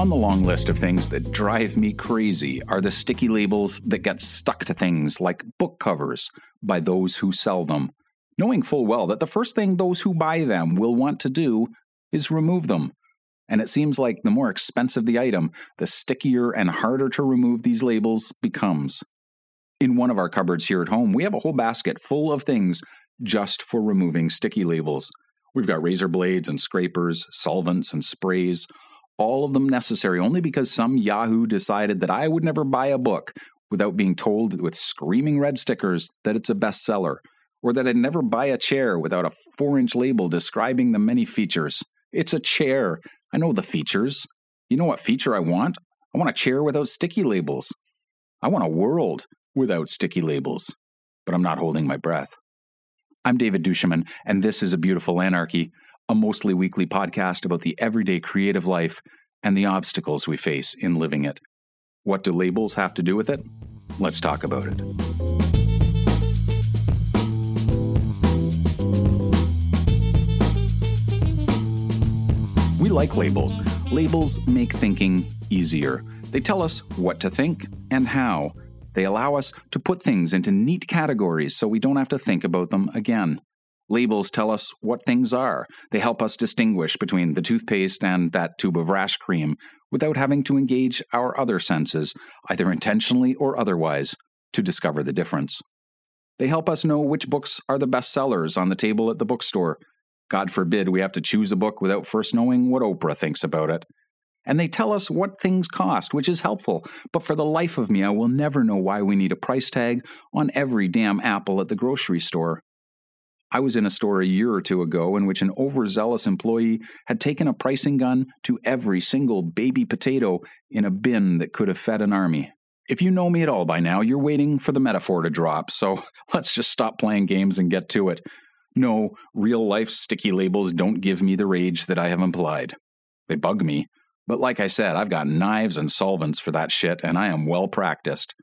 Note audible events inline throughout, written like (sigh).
On the long list of things that drive me crazy are the sticky labels that get stuck to things like book covers by those who sell them, knowing full well that the first thing those who buy them will want to do is remove them. And it seems like the more expensive the item, the stickier and harder to remove these labels becomes. In one of our cupboards here at home, we have a whole basket full of things just for removing sticky labels. We've got razor blades and scrapers, solvents and sprays, all of them necessary only because some Yahoo decided that I would never buy a book without being told with screaming red stickers that it's a bestseller, or that I'd never buy a chair without a four inch label describing the many features. It's a chair. I know the features. You know what feature I want? I want a chair without sticky labels. I want a world without sticky labels. But I'm not holding my breath. I'm David Duchemin, and this is A Beautiful Anarchy, a mostly weekly podcast about the everyday creative life and the obstacles we face in living it. What do labels have to do with it? Let's talk about it. We like labels. Labels make thinking easier. They tell us what to think and how. They allow us to put things into neat categories so we don't have to think about them again. Labels tell us what things are. They help us distinguish between the toothpaste and that tube of rash cream without having to engage our other senses, either intentionally or otherwise, to discover the difference. They help us know which books are the best sellers on the table at the bookstore. God forbid we have to choose a book without first knowing what Oprah thinks about it and they tell us what things cost, which is helpful. But for the life of me, I will never know why we need a price tag on every damn apple at the grocery store. I was in a store a year or two ago in which an overzealous employee had taken a pricing gun to every single baby potato in a bin that could have fed an army. If you know me at all by now, you're waiting for the metaphor to drop, so (laughs) let's just stop playing games and get to it. No, real life sticky labels don't give me the rage that I have implied. They bug me, but like I said, I've got knives and solvents for that shit, and I am well practiced.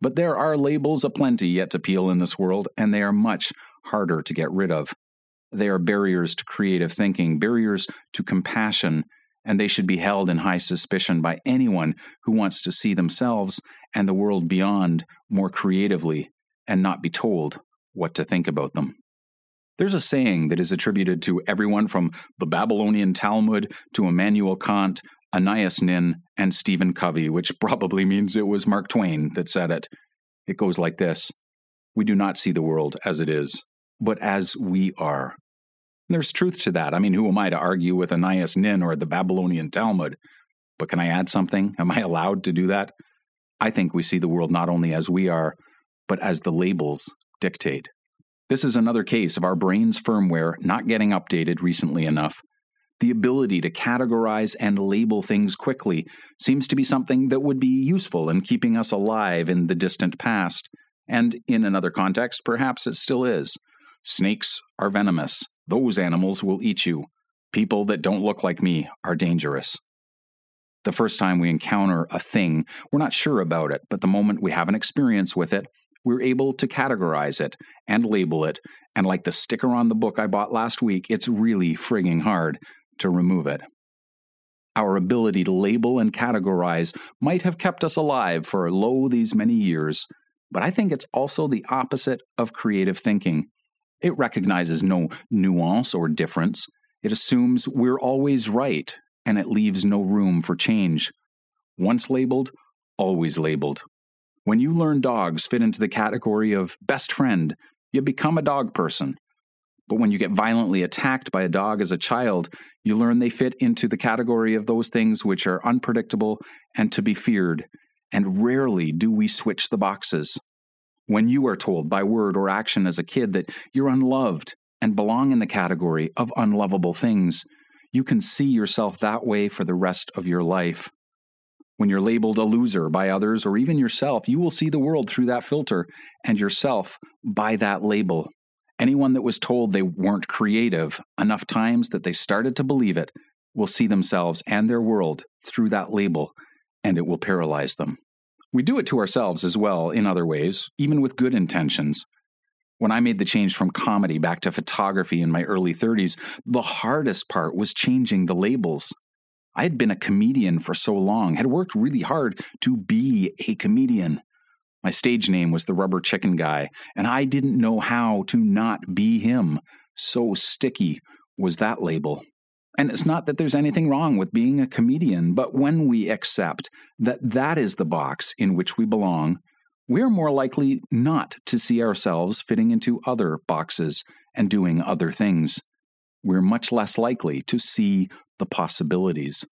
But there are labels aplenty yet to peel in this world, and they are much harder to get rid of. They are barriers to creative thinking, barriers to compassion, and they should be held in high suspicion by anyone who wants to see themselves and the world beyond more creatively and not be told what to think about them. There's a saying that is attributed to everyone from the Babylonian Talmud to Immanuel Kant Anais Nin, and Stephen Covey, which (laughs) probably means it was Mark Twain that said it. It goes like this We do not see the world as it is, but as we are. And there's truth to that. I mean, who am I to argue with Anais Nin or the Babylonian Talmud? But can I add something? Am I allowed to do that? I think we see the world not only as we are, but as the labels dictate. This is another case of our brain's firmware not getting updated recently enough the ability to categorize and label things quickly seems to be something that would be useful in keeping us alive in the distant past. And in another context, perhaps it still is. Snakes are venomous. Those animals will eat you. People that don't look like me are dangerous. The first time we encounter a thing, we're not sure about it, but the moment we have an experience with it, we're able to categorize it and label it. And like the sticker on the book I bought last week, it's really frigging hard to remove it. Our ability to label and categorize might have kept us alive for lo these many years, but I think it's also the opposite of creative thinking. It recognizes no nuance or difference. It assumes we're always right, and it leaves no room for change. Once labeled, always labeled. When you learn dogs fit into the category of best friend, you become a dog person. But when you get violently attacked by a dog as a child, you learn they fit into the category of those things which are unpredictable and to be feared. And rarely do we switch the boxes. When you are told by word or action as a kid that you're unloved and belong in the category of unlovable things, you can see yourself that way for the rest of your life. When you're labeled a loser by others or even yourself, you will see the world through that filter and yourself by that label. Anyone that was told they weren't creative enough times that they started to believe it will see themselves and their world through that label, and it will paralyze them. We do it to ourselves as well in other ways, even with good intentions. When I made the change from comedy back to photography in my early 30s, the hardest part was changing the labels. I had been a comedian for so long, had worked really hard to be a comedian. My stage name was the Rubber Chicken Guy, and I didn't know how to not be him. So sticky was that label. And it's not that there's anything wrong with being a comedian, but when we accept that that is the box in which we belong, we're more likely not to see ourselves fitting into other boxes and doing other things. We're much less likely to see the possibilities.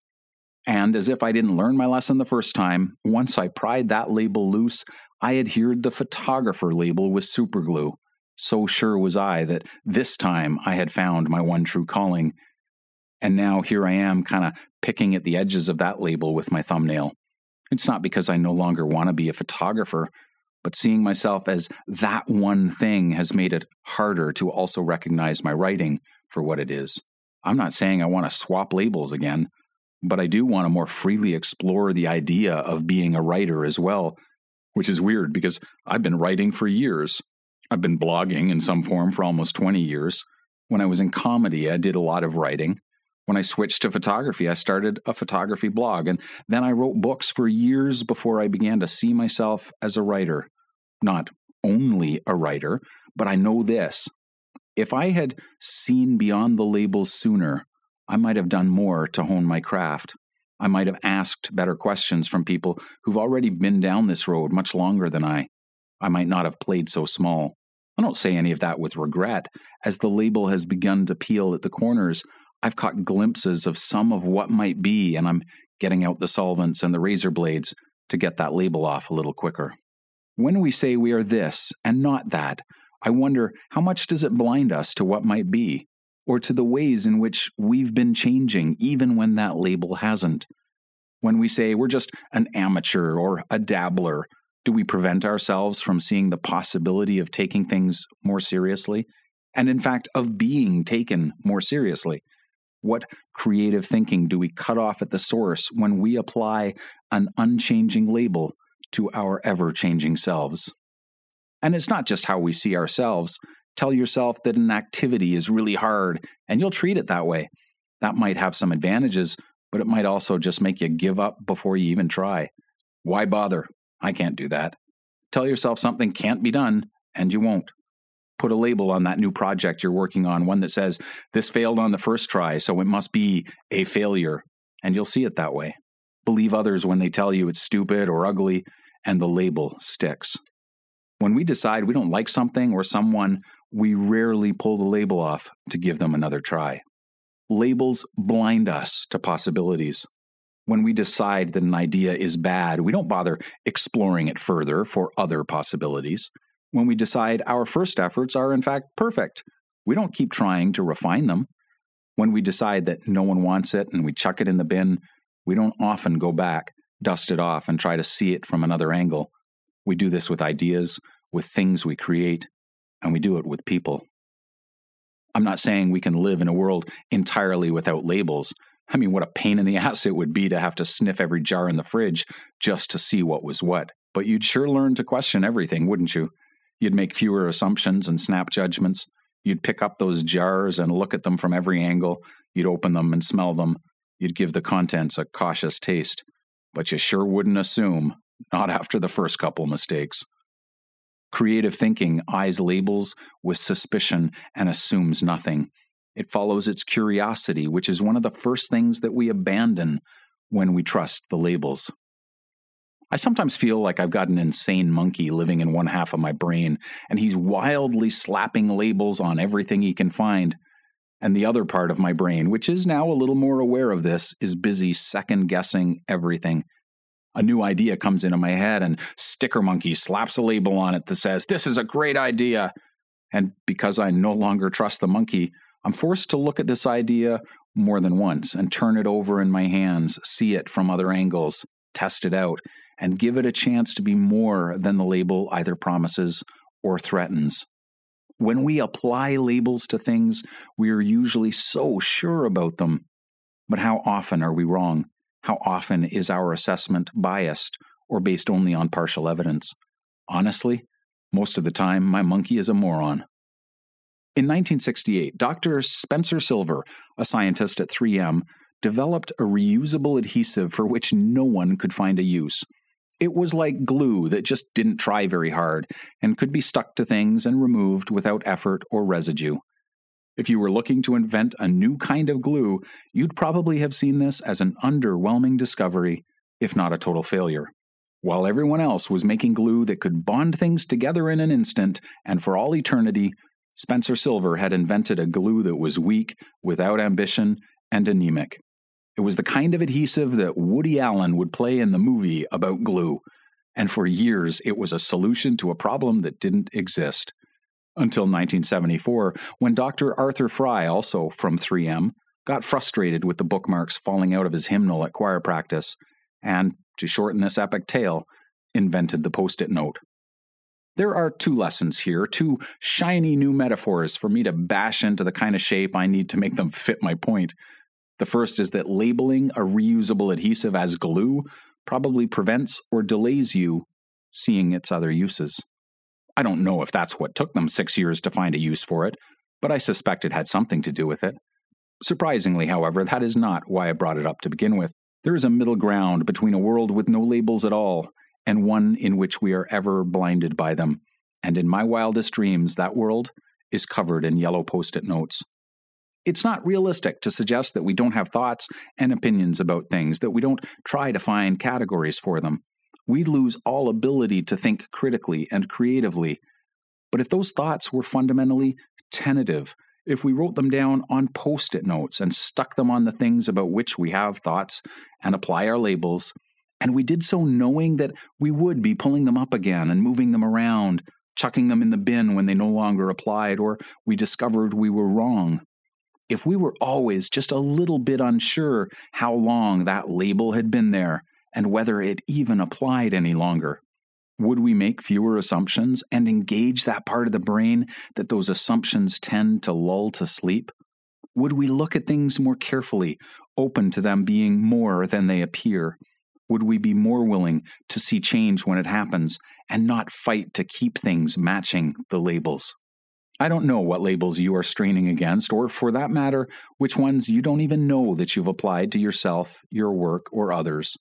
And as if I didn't learn my lesson the first time, once I pried that label loose, I adhered the photographer label with superglue. So sure was I that this time I had found my one true calling. And now here I am, kind of picking at the edges of that label with my thumbnail. It's not because I no longer want to be a photographer, but seeing myself as that one thing has made it harder to also recognize my writing for what it is. I'm not saying I want to swap labels again, but I do want to more freely explore the idea of being a writer as well, which is weird because I've been writing for years. I've been blogging in some form for almost 20 years. When I was in comedy, I did a lot of writing. When I switched to photography, I started a photography blog, and then I wrote books for years before I began to see myself as a writer. Not only a writer, but I know this if I had seen beyond the labels sooner, I might have done more to hone my craft. I might have asked better questions from people who've already been down this road much longer than I. I might not have played so small. I don't say any of that with regret. As the label has begun to peel at the corners, I've caught glimpses of some of what might be, and I'm getting out the solvents and the razor blades to get that label off a little quicker. When we say we are this and not that, I wonder how much does it blind us to what might be, or to the ways in which we've been changing, even when that label hasn't? When we say we're just an amateur or a dabbler, do we prevent ourselves from seeing the possibility of taking things more seriously? And in fact, of being taken more seriously? What creative thinking do we cut off at the source when we apply an unchanging label to our ever changing selves? And it's not just how we see ourselves. Tell yourself that an activity is really hard and you'll treat it that way. That might have some advantages, but it might also just make you give up before you even try. Why bother? I can't do that. Tell yourself something can't be done and you won't. Put a label on that new project you're working on, one that says, This failed on the first try, so it must be a failure. And you'll see it that way. Believe others when they tell you it's stupid or ugly, and the label sticks. When we decide we don't like something or someone, we rarely pull the label off to give them another try. Labels blind us to possibilities. When we decide that an idea is bad, we don't bother exploring it further for other possibilities. When we decide our first efforts are in fact perfect, we don't keep trying to refine them. When we decide that no one wants it and we chuck it in the bin, we don't often go back, dust it off, and try to see it from another angle. We do this with ideas, with things we create, and we do it with people. I'm not saying we can live in a world entirely without labels. I mean, what a pain in the (laughs) ass it would be to have to sniff every jar in the fridge just to see what was what. But you'd sure learn to question everything, wouldn't you? You'd make fewer assumptions and snap judgments. You'd pick up those jars and look at them from every angle. You'd open them and smell them. You'd give the contents a cautious taste. But you sure wouldn't assume not after the first couple mistakes. Creative thinking eyes labels with suspicion and assumes nothing. It follows its curiosity, which is one of the first things that we abandon when we trust the labels. I sometimes feel like I've got an insane monkey living in one half of my brain, and he's wildly slapping labels on everything he can find. And the other part of my brain, which is now a little more aware of this, is busy second guessing everything a new idea comes into my head and Sticker Monkey slaps a label on it that says, This is a great idea. And because I no longer trust the monkey, I'm forced to look at this idea more than once and turn it over in my hands, see it from other angles, test it out, and give it a chance to be more than the label either promises or threatens. When we apply labels to things, we are usually so sure about them. But how often are we wrong? How often is our assessment biased or based only on partial evidence? Honestly, most of the time, my monkey is a moron. In 1968, Dr. Spencer Silver, a scientist at 3M, developed a reusable adhesive for which no one could find a use. It was like glue that just didn't try very hard and could be stuck to things and removed without effort or residue. If you were looking to invent a new kind of glue, you'd probably have seen this as an underwhelming discovery, if not a total failure. While everyone else was making glue that could bond things together in an instant and for all eternity, Spencer Silver had invented a glue that was weak, without ambition, and anemic. It was the kind of adhesive that Woody Allen would play in the movie about glue, and for years it was a solution to a problem that didn't exist. Until 1974, when Dr. Arthur Fry, also from 3M, got frustrated with the bookmarks falling out of his hymnal at choir practice, and, to shorten this epic tale, invented the post it note. There are two lessons here, two shiny new metaphors for me to bash into the kind of shape I need to make them fit my point. The first is that labeling a reusable adhesive as glue probably prevents or delays you seeing its other uses. I don't know if that's what took them six years to find a use for it, but I suspect it had something to do with it. Surprisingly, however, that is not why I brought it up to begin with. There is a middle ground between a world with no labels at all and one in which we are ever blinded by them. And in my wildest dreams, that world is covered in yellow post it notes. It's not realistic to suggest that we don't have thoughts and opinions about things, that we don't try to find categories for them. We lose all ability to think critically and creatively. But if those thoughts were fundamentally tentative, if we wrote them down on post it notes and stuck them on the things about which we have thoughts and apply our labels, and we did so knowing that we would be pulling them up again and moving them around, chucking them in the bin when they no longer applied, or we discovered we were wrong. If we were always just a little bit unsure how long that label had been there and whether it even applied any longer, would we make fewer assumptions and engage that part of the brain that those assumptions tend to lull to sleep? Would we look at things more carefully, open to them being more than they appear? would we be more willing to see change when it happens and not fight to keep things matching the labels? I don't know what labels you are straining against, or for that matter, which ones you don't even know that you've applied to yourself, your work, or others.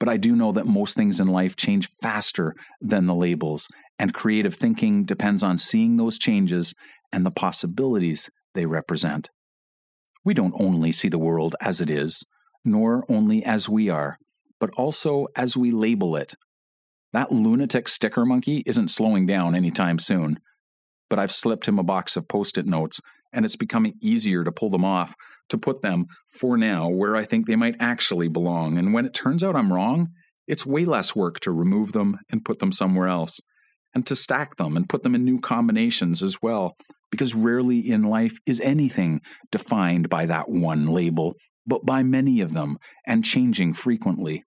But I do know that most things in life change faster than the labels, and creative thinking depends on seeing those changes and the possibilities they represent. We don't only see the world as it is, nor only as we are but also as we label it. That lunatic sticker monkey isn't slowing down anytime soon. But I've slipped him a box of post it notes, and it's becoming easier to pull them off, to put them, for now, where I think they might actually belong. And when it turns out I'm wrong, it's way less work to remove them and put them somewhere else, and to stack them and put them in new combinations as well, because rarely in life is anything defined by that one label but by many of them and changing frequently.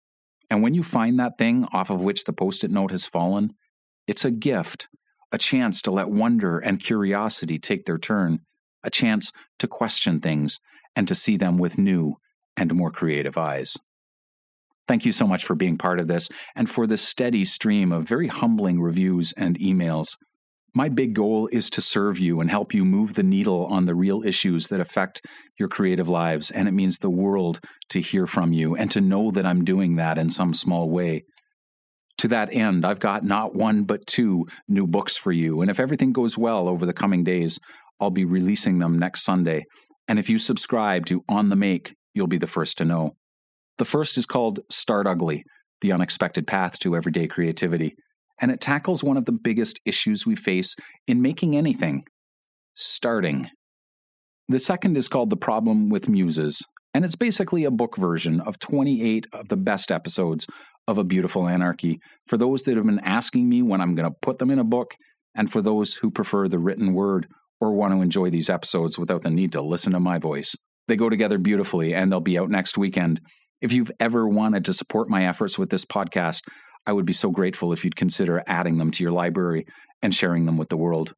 And when you find that thing off of which the post it note has fallen, it's a gift, a chance to let wonder and curiosity take their turn, a chance to question things and to see them with new and more creative eyes. Thank you so much for being part of this and for the steady stream of very humbling reviews and emails. My big goal is to serve you and help you move the needle on the real issues that affect your creative lives. And it means the world to hear from you and to know that I'm doing that in some small way. To that end, I've got not one but two new books for you. And if everything goes well over the coming days, I'll be releasing them next Sunday. And if you subscribe to On the Make, you'll be the first to know. The first is called Start Ugly The Unexpected Path to Everyday Creativity and it tackles one of the biggest issues we face in making anything starting. The second is called The Problem with Muses, and it's basically a book version of 28 of the best episodes of A Beautiful Anarchy for those that have been asking me when I'm going to put them in a book, and for those who prefer the written word or want to enjoy these episodes without the need to listen to my voice. They go together beautifully, and they'll be out next weekend. If you've ever wanted to support my efforts with this podcast, I would be so grateful if you'd consider adding them to your library and sharing them with the world.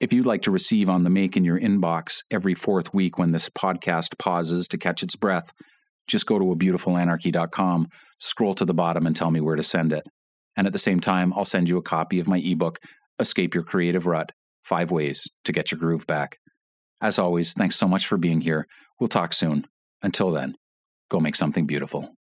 If you'd like to receive on the make in your inbox every fourth week when this podcast pauses to catch its breath, just go to abeautifulanarchy.com, scroll to the bottom, and tell me where to send it. And at the same time, I'll send you a copy of my ebook, Escape Your Creative Rut Five Ways to Get Your Groove Back. As always, thanks so much for being here. We'll talk soon. Until then, go make something beautiful.